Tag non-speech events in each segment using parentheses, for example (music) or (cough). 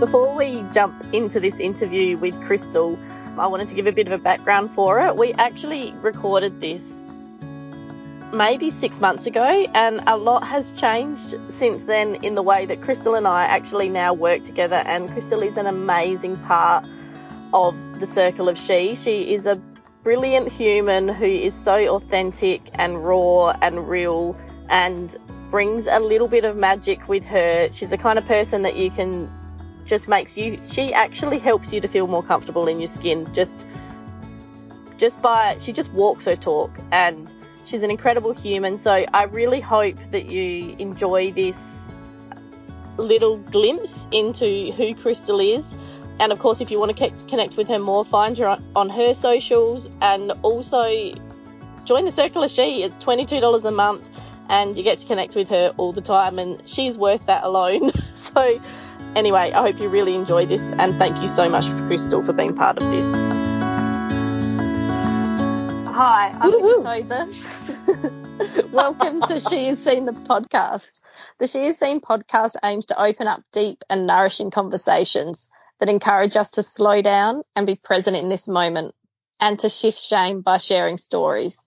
Before we jump into this interview with Crystal, I wanted to give a bit of a background for it. We actually recorded this maybe six months ago, and a lot has changed since then in the way that Crystal and I actually now work together. And Crystal is an amazing part of the Circle of She. She is a brilliant human who is so authentic and raw and real and brings a little bit of magic with her. She's the kind of person that you can just makes you she actually helps you to feel more comfortable in your skin just just by she just walks her talk and she's an incredible human. So i really hope that you enjoy this little glimpse into who crystal is. And of course if you want to connect with her more find her on her socials and also join the circle of she. It's $22 a month and you get to connect with her all the time and she's worth that alone. (laughs) So Anyway, I hope you really enjoy this and thank you so much for Crystal for being part of this. Hi, I'm Tozer. (laughs) Welcome to She Is Seen the podcast. The She Is Seen podcast aims to open up deep and nourishing conversations that encourage us to slow down and be present in this moment and to shift shame by sharing stories.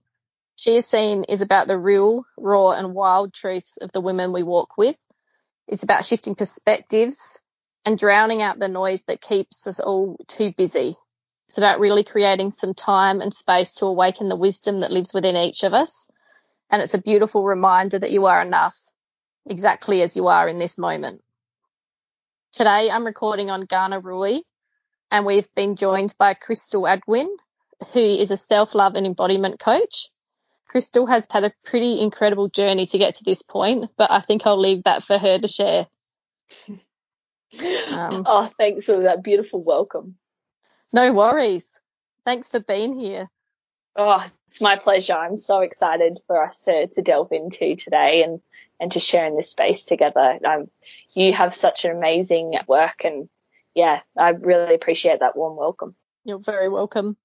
She Is Seen is about the real, raw and wild truths of the women we walk with it's about shifting perspectives and drowning out the noise that keeps us all too busy. It's about really creating some time and space to awaken the wisdom that lives within each of us. And it's a beautiful reminder that you are enough exactly as you are in this moment. Today I'm recording on Ghana Rui and we've been joined by Crystal Angwin, who is a self-love and embodiment coach. Crystal has had a pretty incredible journey to get to this point, but I think I'll leave that for her to share. (laughs) Um, oh, thanks for that beautiful welcome. No worries. Thanks for being here. Oh, it's my pleasure. I'm so excited for us to, to delve into today and, and to share in this space together. Um, you have such an amazing work and yeah, I really appreciate that warm welcome. You're very welcome.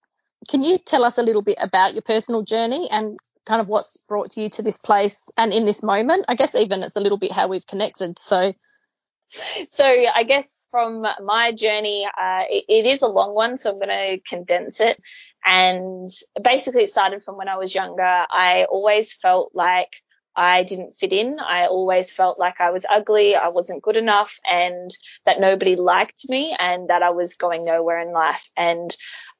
Can you tell us a little bit about your personal journey and kind of what's brought you to this place and in this moment. I guess even it's a little bit how we've connected. So, so I guess from my journey, uh, it, it is a long one, so I'm going to condense it. And basically, it started from when I was younger. I always felt like I didn't fit in. I always felt like I was ugly, I wasn't good enough, and that nobody liked me, and that I was going nowhere in life. And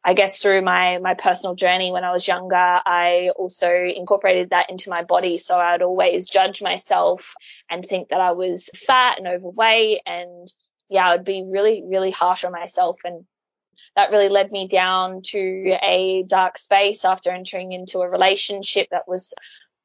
I guess through my, my personal journey when I was younger, I also incorporated that into my body. So I'd always judge myself and think that I was fat and overweight. And yeah, I'd be really, really harsh on myself. And that really led me down to a dark space after entering into a relationship that was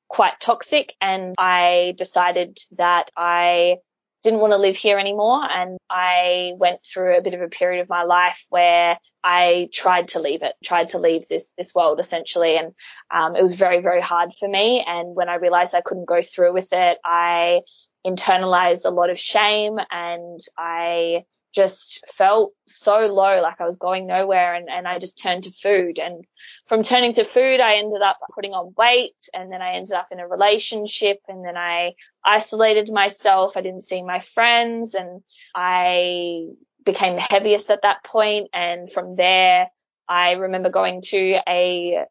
quite toxic. And I decided that I didn't want to live here anymore. And I went through a bit of a period of my life where I tried to leave it, tried to leave this, this world essentially. And, um, it was very, very hard for me. And when I realized I couldn't go through with it, I internalized a lot of shame and I just felt so low, like I was going nowhere and, and I just turned to food. And from turning to food, I ended up putting on weight and then I ended up in a relationship and then I isolated myself. I didn't see my friends and I became the heaviest at that point. And from there, I remember going to a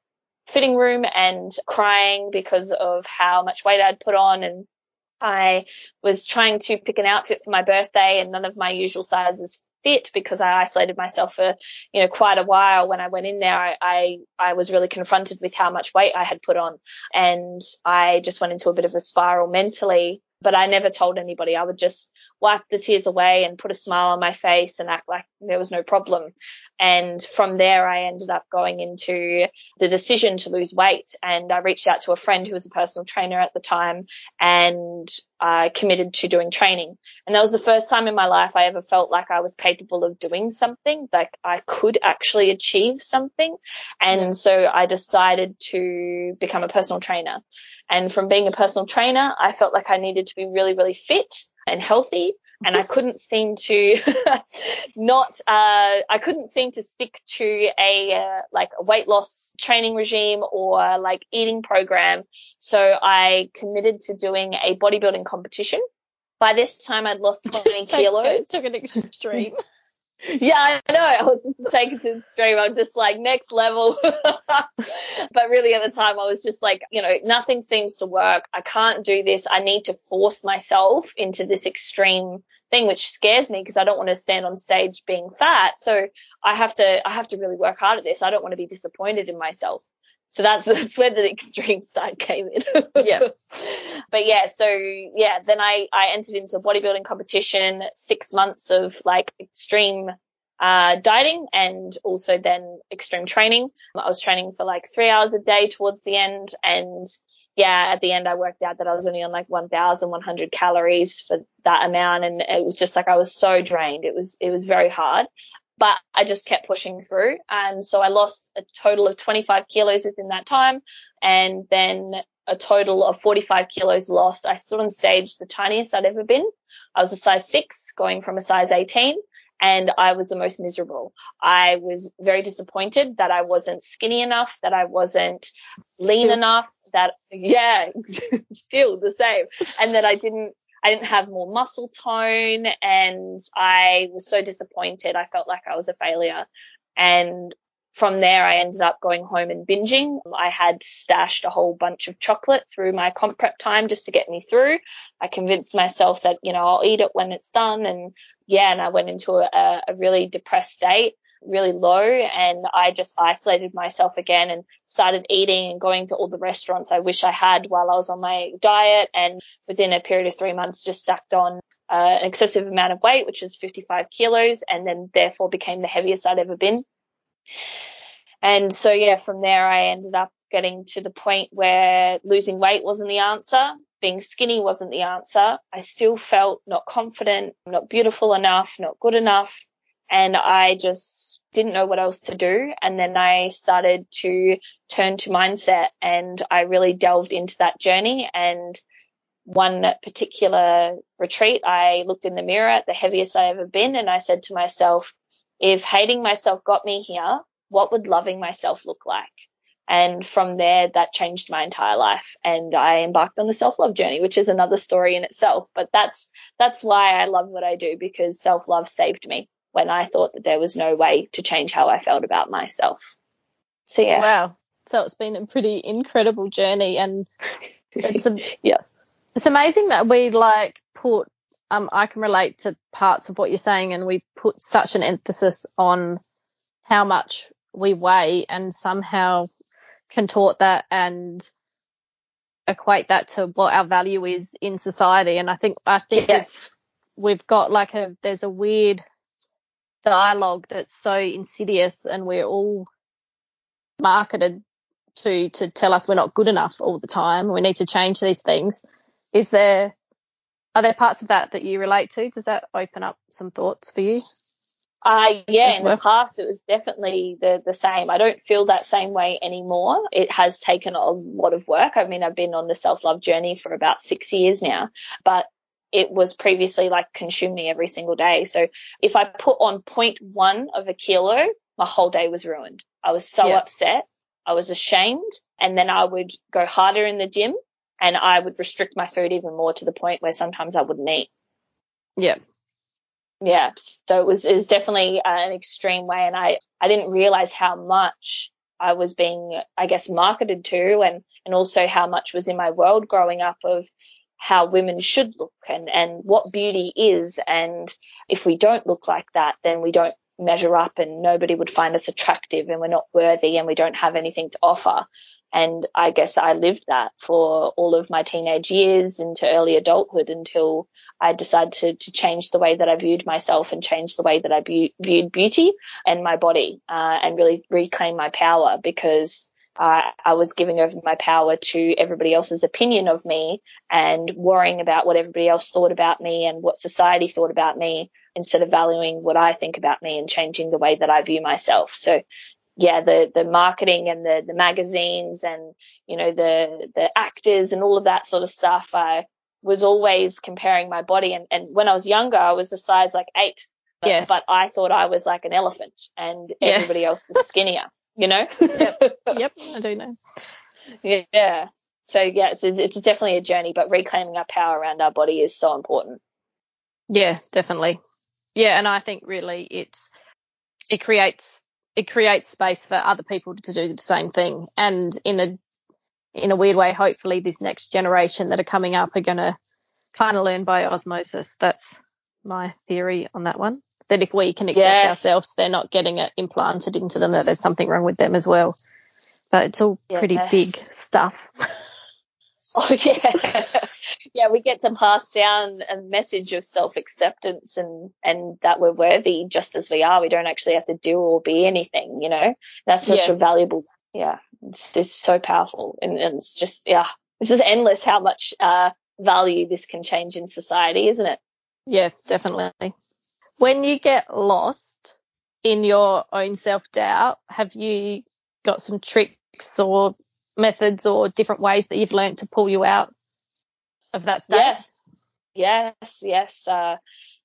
fitting room and crying because of how much weight I'd put on and I was trying to pick an outfit for my birthday and none of my usual sizes fit because I isolated myself for, you know, quite a while. When I went in there, I, I, I, was really confronted with how much weight I had put on and I just went into a bit of a spiral mentally but I never told anybody. I would just wipe the tears away and put a smile on my face and act like there was no problem. And from there, I ended up going into the decision to lose weight. And I reached out to a friend who was a personal trainer at the time and I committed to doing training. And that was the first time in my life I ever felt like I was capable of doing something, like I could actually achieve something. And yeah. so I decided to become a personal trainer. And from being a personal trainer, I felt like I needed to be really, really fit and healthy. And I couldn't seem to (laughs) not, uh, I couldn't seem to stick to a, uh, like a weight loss training regime or like eating program. So I committed to doing a bodybuilding competition by this time I'd lost (laughs) 20 kilos. Took an extreme. Yeah, I know. I was just taken to the extreme. I'm just like next level. (laughs) but really at the time I was just like, you know, nothing seems to work. I can't do this. I need to force myself into this extreme thing, which scares me because I don't want to stand on stage being fat. So I have to, I have to really work hard at this. I don't want to be disappointed in myself. So that's (laughs) that's where the extreme side came in. yeah. (laughs) But yeah, so yeah, then I I entered into a bodybuilding competition, six months of like extreme uh, dieting and also then extreme training. I was training for like three hours a day towards the end. And yeah, at the end, I worked out that I was only on like 1,100 calories for that amount. And it was just like, I was so drained. It was, it was very hard but I just kept pushing through. And so I lost a total of 25 kilos within that time and then a total of 45 kilos lost. I stood on stage the tiniest I'd ever been. I was a size six going from a size 18 and I was the most miserable. I was very disappointed that I wasn't skinny enough, that I wasn't lean still. enough, that yeah, (laughs) still the same. And that I didn't I didn't have more muscle tone and I was so disappointed. I felt like I was a failure. And from there, I ended up going home and binging. I had stashed a whole bunch of chocolate through my comp prep time just to get me through. I convinced myself that, you know, I'll eat it when it's done. And yeah, and I went into a, a really depressed state really low and I just isolated myself again and started eating and going to all the restaurants I wish I had while I was on my diet. And within a period of three months, just stacked on uh, an excessive amount of weight, which is 55 kilos, and then therefore became the heaviest I'd ever been. And so, yeah, from there, I ended up getting to the point where losing weight wasn't the answer. Being skinny wasn't the answer. I still felt not confident, not beautiful enough, not good enough and I just didn't know what else to do. And then I started to turn to mindset and I really delved into that journey. And one particular retreat, I looked in the mirror at the heaviest I ever been and I said to myself, if hating myself got me here, what would loving myself look like? And from there, that changed my entire life. And I embarked on the self-love journey, which is another story in itself. But that's, that's why I love what I do because self-love saved me when I thought that there was no way to change how I felt about myself. So yeah. Wow. So it's been a pretty incredible journey and (laughs) it's a, yeah. It's amazing that we like put um I can relate to parts of what you're saying and we put such an emphasis on how much we weigh and somehow contort that and equate that to what our value is in society and I think I think yes. we've got like a there's a weird dialogue that's so insidious and we're all marketed to to tell us we're not good enough all the time. We need to change these things. Is there are there parts of that that you relate to? Does that open up some thoughts for you? Uh, yeah, in the past it was definitely the, the same. I don't feel that same way anymore. It has taken a lot of work. I mean, I've been on the self-love journey for about six years now, but it was previously like consume me every single day. So if I put on 0.1 of a kilo, my whole day was ruined. I was so yeah. upset. I was ashamed. And then I would go harder in the gym and I would restrict my food even more to the point where sometimes I wouldn't eat. Yeah. Yeah. So it was, it was definitely uh, an extreme way. And I, I didn't realize how much I was being, I guess, marketed to and, and also how much was in my world growing up of how women should look and, and what beauty is. And if we don't look like that, then we don't measure up and nobody would find us attractive and we're not worthy and we don't have anything to offer. And I guess I lived that for all of my teenage years into early adulthood until I decided to, to change the way that I viewed myself and change the way that I be- viewed beauty and my body, uh, and really reclaim my power because uh, I was giving over my power to everybody else's opinion of me and worrying about what everybody else thought about me and what society thought about me instead of valuing what I think about me and changing the way that I view myself. So yeah, the, the marketing and the, the magazines and, you know, the, the actors and all of that sort of stuff, I was always comparing my body. And, and when I was younger, I was a size like eight. Yeah. But I thought I was like an elephant and yeah. everybody else was skinnier (laughs) you know? yep. (laughs) Yep. I do know. Yeah. So yeah, it's, it's definitely a journey, but reclaiming our power around our body is so important. Yeah, definitely. Yeah, and I think really it's it creates it creates space for other people to do the same thing, and in a in a weird way, hopefully this next generation that are coming up are going to kind of learn by osmosis. That's my theory on that one. That if we can accept yes. ourselves, they're not getting it implanted into them that there's something wrong with them as well. But it's all yes. pretty big stuff. (laughs) Oh yeah, (laughs) yeah. We get to pass down a message of self-acceptance and and that we're worthy just as we are. We don't actually have to do or be anything. You know, that's such yeah. a valuable. Yeah, it's, it's so powerful, and, and, it's just yeah, it's just endless how much uh, value this can change in society, isn't it? Yeah, definitely. When you get lost in your own self-doubt, have you got some tricks or methods or different ways that you've learned to pull you out of that state? Yes, yes, yes. Uh,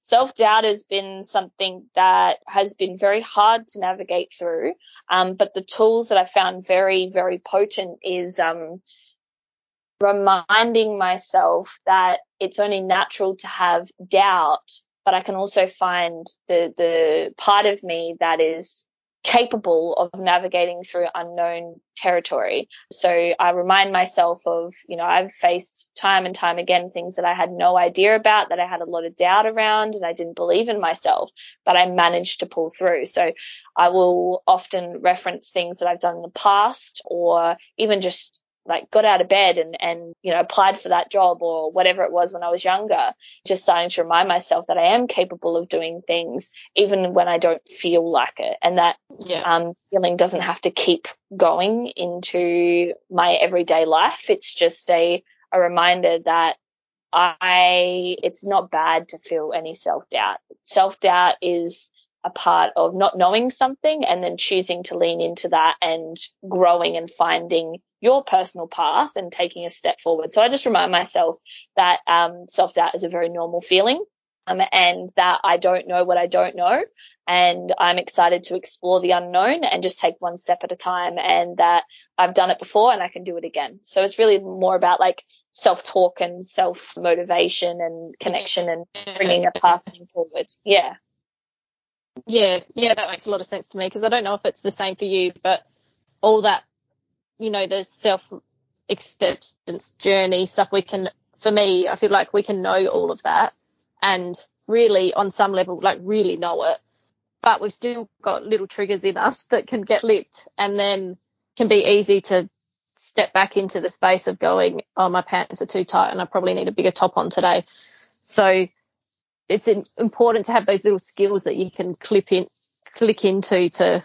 Self doubt has been something that has been very hard to navigate through. Um, but the tools that I found very, very potent is um, reminding myself that it's only natural to have doubt, but I can also find the the part of me that is capable of navigating through unknown territory. So I remind myself of, you know, I've faced time and time again things that I had no idea about, that I had a lot of doubt around and I didn't believe in myself, but I managed to pull through. So I will often reference things that I've done in the past or even just like got out of bed and, and, you know, applied for that job or whatever it was when I was younger, just starting to remind myself that I am capable of doing things even when I don't feel like it. And that yeah. um, feeling doesn't have to keep going into my everyday life. It's just a, a reminder that I, it's not bad to feel any self doubt. Self doubt is a part of not knowing something and then choosing to lean into that and growing and finding your personal path and taking a step forward. So I just remind myself that um, self doubt is a very normal feeling. Um, and that I don't know what I don't know. And I'm excited to explore the unknown and just take one step at a time and that I've done it before and I can do it again. So it's really more about like self talk and self motivation and connection and bringing a passing forward. Yeah. Yeah, yeah, that makes a lot of sense to me because I don't know if it's the same for you, but all that, you know, the self acceptance journey stuff we can, for me, I feel like we can know all of that and really on some level, like really know it, but we've still got little triggers in us that can get lipped and then can be easy to step back into the space of going, oh, my pants are too tight and I probably need a bigger top on today. So it's important to have those little skills that you can clip in, click into to,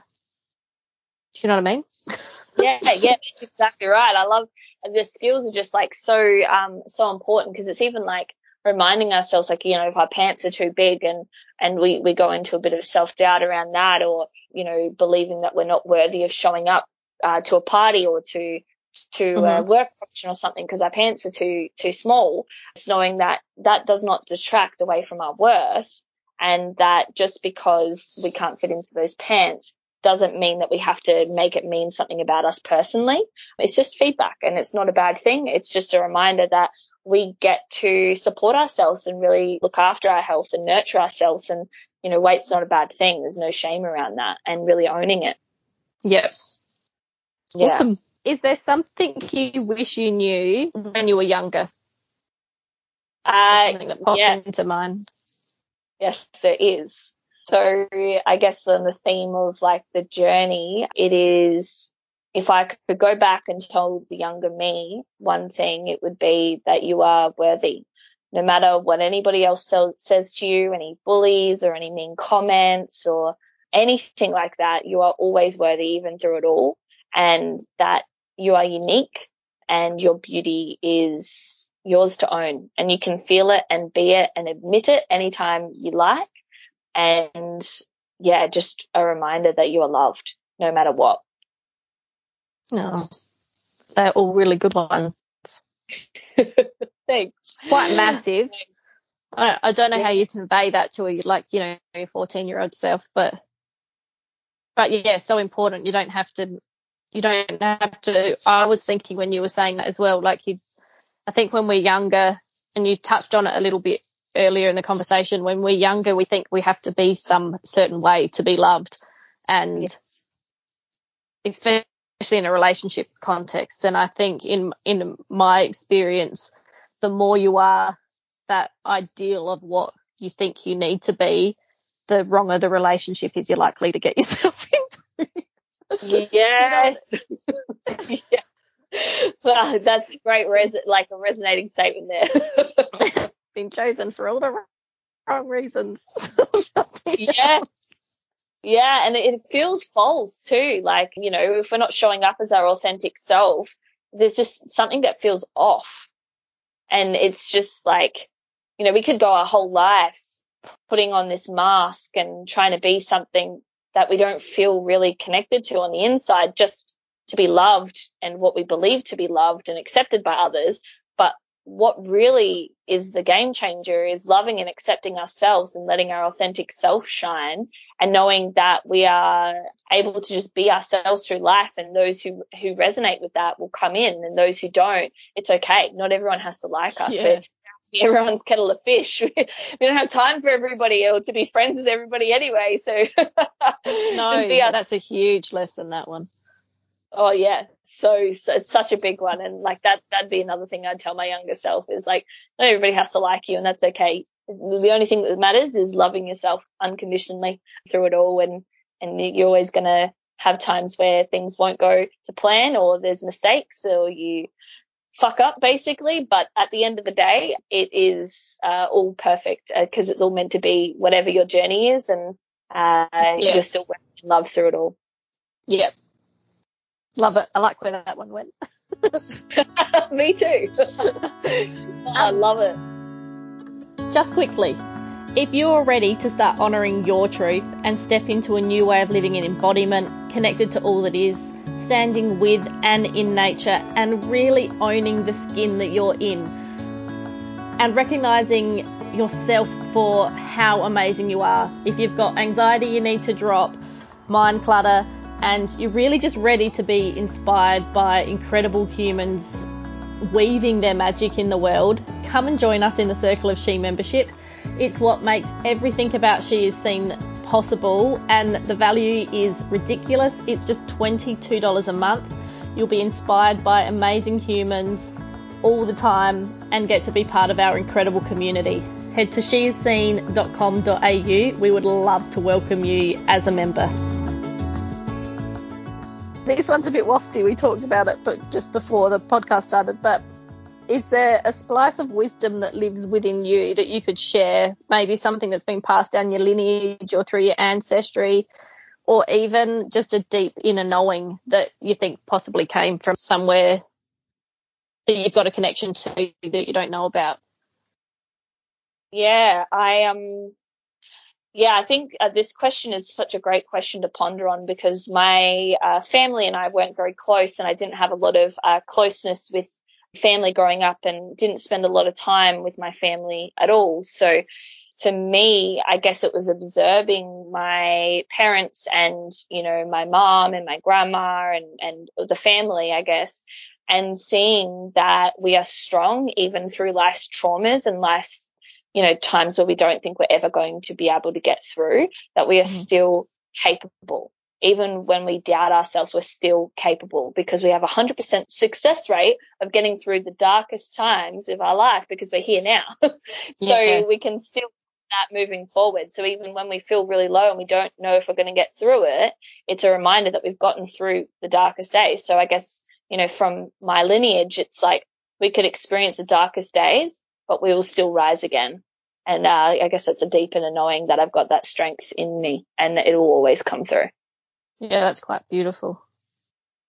do you know what I mean? (laughs) yeah, yeah, that's exactly right. I love the skills are just like so, um, so important because it's even like reminding ourselves, like, you know, if our pants are too big and, and we, we go into a bit of self doubt around that or, you know, believing that we're not worthy of showing up, uh, to a party or to, to mm-hmm. a work function or something because our pants are too too small. It's knowing that that does not detract away from our worth, and that just because we can't fit into those pants doesn't mean that we have to make it mean something about us personally. It's just feedback, and it's not a bad thing. It's just a reminder that we get to support ourselves and really look after our health and nurture ourselves. And you know, weight's not a bad thing. There's no shame around that, and really owning it. Yep. Yeah. Awesome is there something you wish you knew when you were younger? Uh, something that pops yes. into mind. Yes, there is. So I guess on the theme of like the journey, it is if I could go back and tell the younger me one thing, it would be that you are worthy. No matter what anybody else says to you, any bullies or any mean comments or anything like that, you are always worthy even through it all. And that you are unique and your beauty is yours to own and you can feel it and be it and admit it anytime you like. And yeah, just a reminder that you are loved no matter what. No, they're all really good ones. (laughs) Thanks. Quite massive. (laughs) I, I don't know yeah. how you convey that to a like you know your 14 year old self, but but yeah, so important. You don't have to you don't have to. I was thinking when you were saying that as well, like you, I think when we're younger, and you touched on it a little bit earlier in the conversation, when we're younger, we think we have to be some certain way to be loved. And yes. especially in a relationship context. And I think in, in my experience, the more you are that ideal of what you think you need to be, the wronger the relationship is you're likely to get (laughs) yourself into. Yes. (laughs) yeah. (laughs) Well, (laughs) that's a great, res- like a resonating statement there. Been chosen for all the wrong reasons. yeah. Yeah, and it feels false too. Like, you know, if we're not showing up as our authentic self, there's just something that feels off. And it's just like, you know, we could go our whole lives putting on this mask and trying to be something that we don't feel really connected to on the inside just to be loved and what we believe to be loved and accepted by others. But what really is the game changer is loving and accepting ourselves and letting our authentic self shine and knowing that we are able to just be ourselves through life and those who, who resonate with that will come in and those who don't, it's okay. Not everyone has to like us. Yeah. (laughs) Everyone's kettle of fish. (laughs) we don't have time for everybody or to be friends with everybody anyway. So (laughs) no, that's a huge lesson, that one. Oh yeah, so, so it's such a big one, and like that that'd be another thing I'd tell my younger self is like, not everybody has to like you, and that's okay. The only thing that matters is loving yourself unconditionally through it all, and and you're always gonna have times where things won't go to plan, or there's mistakes, or you fuck up basically. But at the end of the day, it is uh, all perfect because uh, it's all meant to be whatever your journey is, and uh, yeah. you're still in love through it all. Yep. Love it. I like where that one went. (laughs) (laughs) Me too. (laughs) I love it. Just quickly, if you're ready to start honouring your truth and step into a new way of living in embodiment, connected to all that is, standing with and in nature, and really owning the skin that you're in, and recognizing yourself for how amazing you are. If you've got anxiety you need to drop, mind clutter, and you're really just ready to be inspired by incredible humans weaving their magic in the world, come and join us in the Circle of She membership. It's what makes everything about She is Seen possible, and the value is ridiculous. It's just $22 a month. You'll be inspired by amazing humans all the time and get to be part of our incredible community. Head to sheisseen.com.au. We would love to welcome you as a member. This one's a bit wafty. We talked about it, but just before the podcast started. But is there a splice of wisdom that lives within you that you could share? Maybe something that's been passed down your lineage or through your ancestry, or even just a deep inner knowing that you think possibly came from somewhere that you've got a connection to that you don't know about? Yeah, I um yeah, I think uh, this question is such a great question to ponder on because my uh, family and I weren't very close, and I didn't have a lot of uh, closeness with family growing up, and didn't spend a lot of time with my family at all. So, for me, I guess it was observing my parents and you know my mom and my grandma and and the family, I guess, and seeing that we are strong even through life's traumas and life's you know, times where we don't think we're ever going to be able to get through, that we are mm-hmm. still capable. Even when we doubt ourselves, we're still capable because we have a 100% success rate of getting through the darkest times of our life because we're here now. (laughs) so yeah. we can still that moving forward. So even when we feel really low and we don't know if we're going to get through it, it's a reminder that we've gotten through the darkest days. So I guess, you know, from my lineage, it's like we could experience the darkest days, but we will still rise again. And uh, I guess it's a deep inner knowing that I've got that strength in me and it will always come through. Yeah, that's quite beautiful.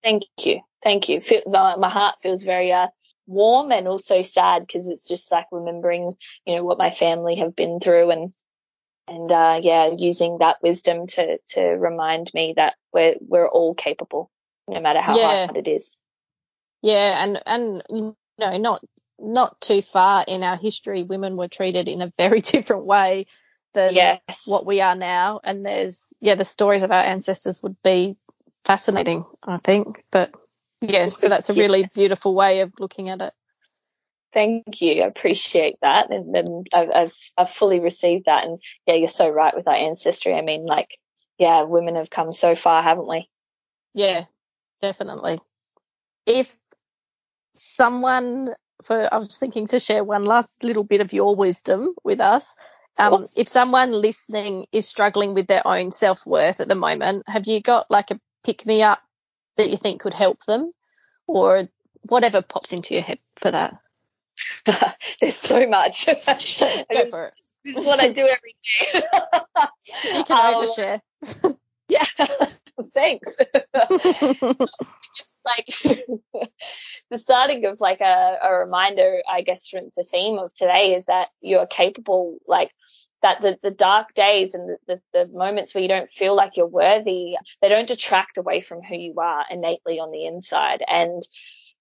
Thank you. Thank you. Feel, my heart feels very uh, warm and also sad because it's just like remembering, you know, what my family have been through and and uh, yeah, using that wisdom to to remind me that we're we're all capable, no matter how yeah. hard it is. Yeah, and and you know, not not too far in our history, women were treated in a very (laughs) different way than yes. what we are now. And there's, yeah, the stories of our ancestors would be fascinating, I think. But yeah, so that's a really yes. beautiful way of looking at it. Thank you. I appreciate that. And, and I've, I've, I've fully received that. And yeah, you're so right with our ancestry. I mean, like, yeah, women have come so far, haven't we? Yeah, definitely. If someone, for I was thinking to share one last little bit of your wisdom with us. Um, if someone listening is struggling with their own self worth at the moment, have you got like a pick me up that you think could help them, or whatever pops into your head for that? (laughs) There's so much. (laughs) (laughs) Go for it. This is what I do every day. you can um, overshare. Yeah, thanks. Just like the starting of like a, a reminder, I guess, from the theme of today is that you're capable, like that the, the dark days and the, the, the, moments where you don't feel like you're worthy, they don't detract away from who you are innately on the inside. And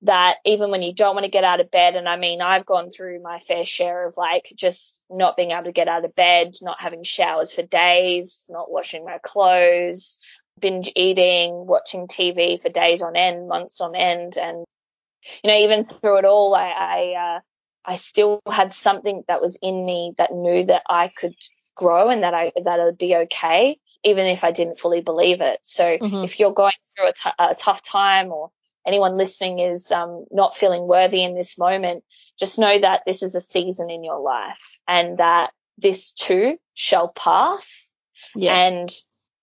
that even when you don't want to get out of bed, and I mean, I've gone through my fair share of like just not being able to get out of bed, not having showers for days, not washing my clothes, binge eating, watching TV for days on end, months on end. And, you know, even through it all, I, I, uh, I still had something that was in me that knew that I could grow and that I, that it would be okay, even if I didn't fully believe it. So mm-hmm. if you're going through a, t- a tough time or anyone listening is um, not feeling worthy in this moment, just know that this is a season in your life and that this too shall pass. Yeah. And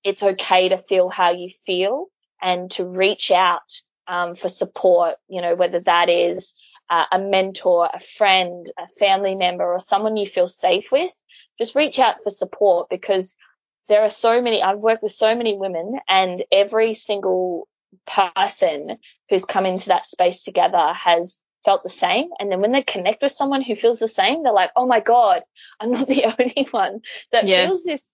it's okay to feel how you feel and to reach out um, for support, you know, whether that is uh, a mentor, a friend, a family member, or someone you feel safe with. Just reach out for support because there are so many, I've worked with so many women and every single person who's come into that space together has felt the same. And then when they connect with someone who feels the same, they're like, oh my God, (laughs) I'm not the (laughs) only one that yeah. feels this.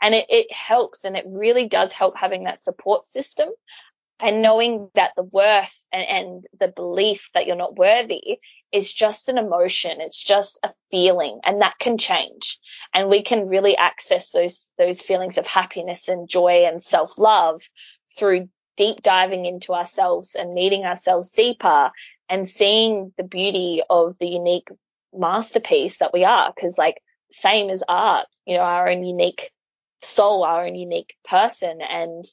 And it, it helps and it really does help having that support system and knowing that the worth and, and, the belief that you're not worthy is just an emotion. It's just a feeling and that can change. And we can really access those, those feelings of happiness and joy and self love through deep diving into ourselves and meeting ourselves deeper and seeing the beauty of the unique masterpiece that we are. Cause like same as art, you know, our own unique soul, our own unique person and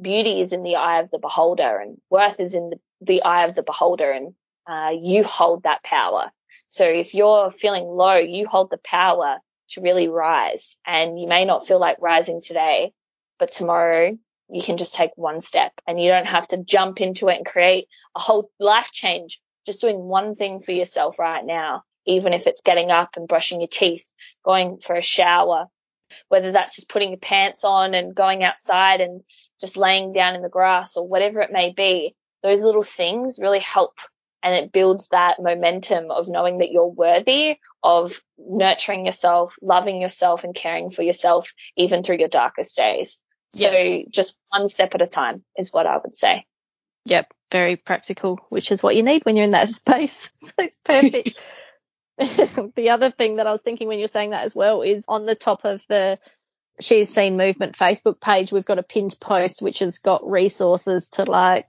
beauty is in the eye of the beholder and worth is in the, the eye of the beholder and uh, you hold that power. So if you're feeling low, you hold the power to really rise and you may not feel like rising today, but tomorrow you can just take one step and you don't have to jump into it and create a whole life change. Just doing one thing for yourself right now, even if it's getting up and brushing your teeth, going for a shower, whether that's just putting your pants on and going outside and just laying down in the grass or whatever it may be. Those little things really help and it builds that momentum of knowing that you're worthy of nurturing yourself, loving yourself and caring for yourself even through your darkest days. So yep. just one step at a time is what I would say. Yep. Very practical, which is what you need when you're in that (laughs) space. So it's perfect. (laughs) (laughs) the other thing that I was thinking when you're saying that as well is on the top of the She's Seen Movement Facebook page, we've got a pinned post which has got resources to like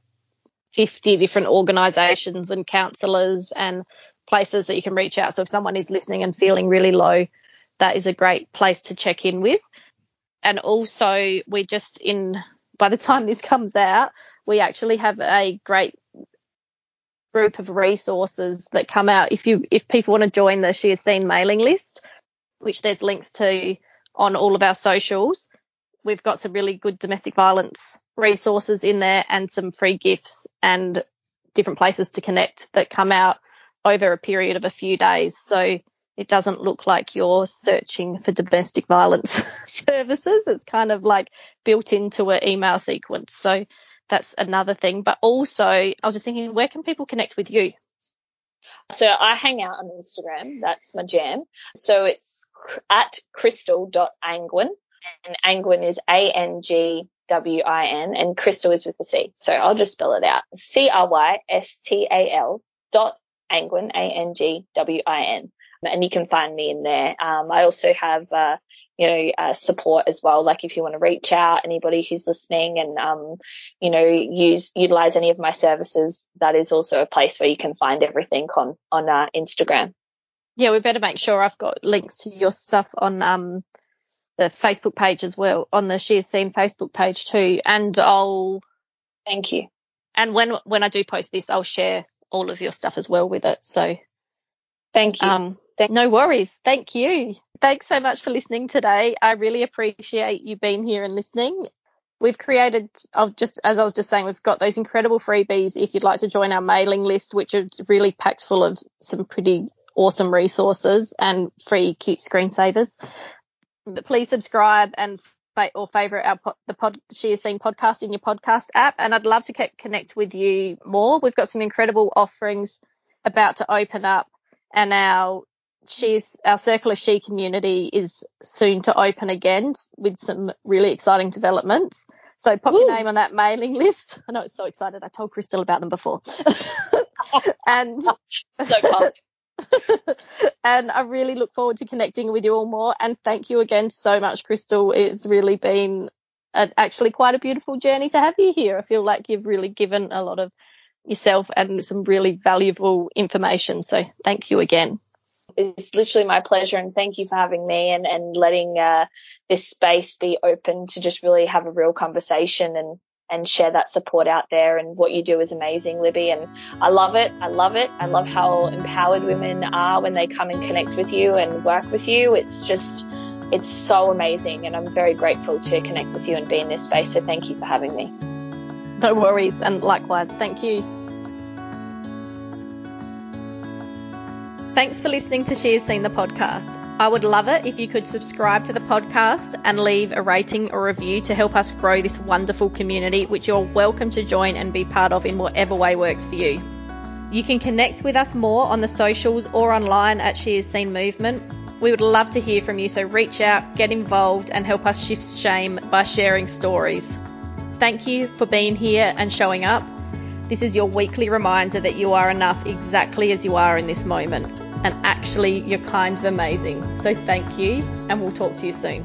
50 different organizations and counselors and places that you can reach out. So if someone is listening and feeling really low, that is a great place to check in with. And also we just in by the time this comes out, we actually have a great group of resources that come out. If you if people want to join the She Is Seen mailing list, which there's links to on all of our socials. We've got some really good domestic violence resources in there and some free gifts and different places to connect that come out over a period of a few days. So it doesn't look like you're searching for domestic violence (laughs) services. It's kind of like built into an email sequence. So that's another thing. But also, I was just thinking, where can people connect with you? So I hang out on Instagram. That's my jam. So it's at crystal.angwin and Angwin is A-N-G-W-I-N and crystal is with the C. So I'll just spell it out. C-R-Y-S-T-A-L dot Angwin, A-N-G-W-I-N. And you can find me in there. Um, I also have, uh, you know, uh, support as well. Like if you want to reach out, anybody who's listening and, um, you know, use, utilize any of my services, that is also a place where you can find everything on, on uh, Instagram. Yeah, we better make sure I've got links to your stuff on, um, the Facebook page as well, on the She Is Seen Facebook page too. And I'll. Thank you. And when, when I do post this, I'll share all of your stuff as well with it. So. Thank you. Um, no worries. Thank you. Thanks so much for listening today. I really appreciate you being here and listening. We've created, I've just, as I was just saying, we've got those incredible freebies if you'd like to join our mailing list, which is really packed full of some pretty awesome resources and free cute screensavers. But please subscribe and or favorite our the pod she is seen podcast in your podcast app and I'd love to connect with you more. We've got some incredible offerings about to open up and our she's our circle of she community is soon to open again with some really exciting developments. So pop your name on that mailing list. I know it's so excited. I told Crystal about them before. (laughs) and (laughs) so pumped. (laughs) and I really look forward to connecting with you all more. And thank you again so much, Crystal. It's really been a, actually quite a beautiful journey to have you here. I feel like you've really given a lot of yourself and some really valuable information. So thank you again. It's literally my pleasure and thank you for having me and, and letting uh, this space be open to just really have a real conversation and, and share that support out there. And what you do is amazing, Libby. And I love it. I love it. I love how empowered women are when they come and connect with you and work with you. It's just, it's so amazing. And I'm very grateful to connect with you and be in this space. So thank you for having me. No worries. And likewise, thank you. Thanks for listening to She Is Seen the podcast. I would love it if you could subscribe to the podcast and leave a rating or review to help us grow this wonderful community, which you're welcome to join and be part of in whatever way works for you. You can connect with us more on the socials or online at She Seen Movement. We would love to hear from you, so reach out, get involved, and help us shift shame by sharing stories. Thank you for being here and showing up. This is your weekly reminder that you are enough exactly as you are in this moment. And actually, you're kind of amazing. So thank you, and we'll talk to you soon.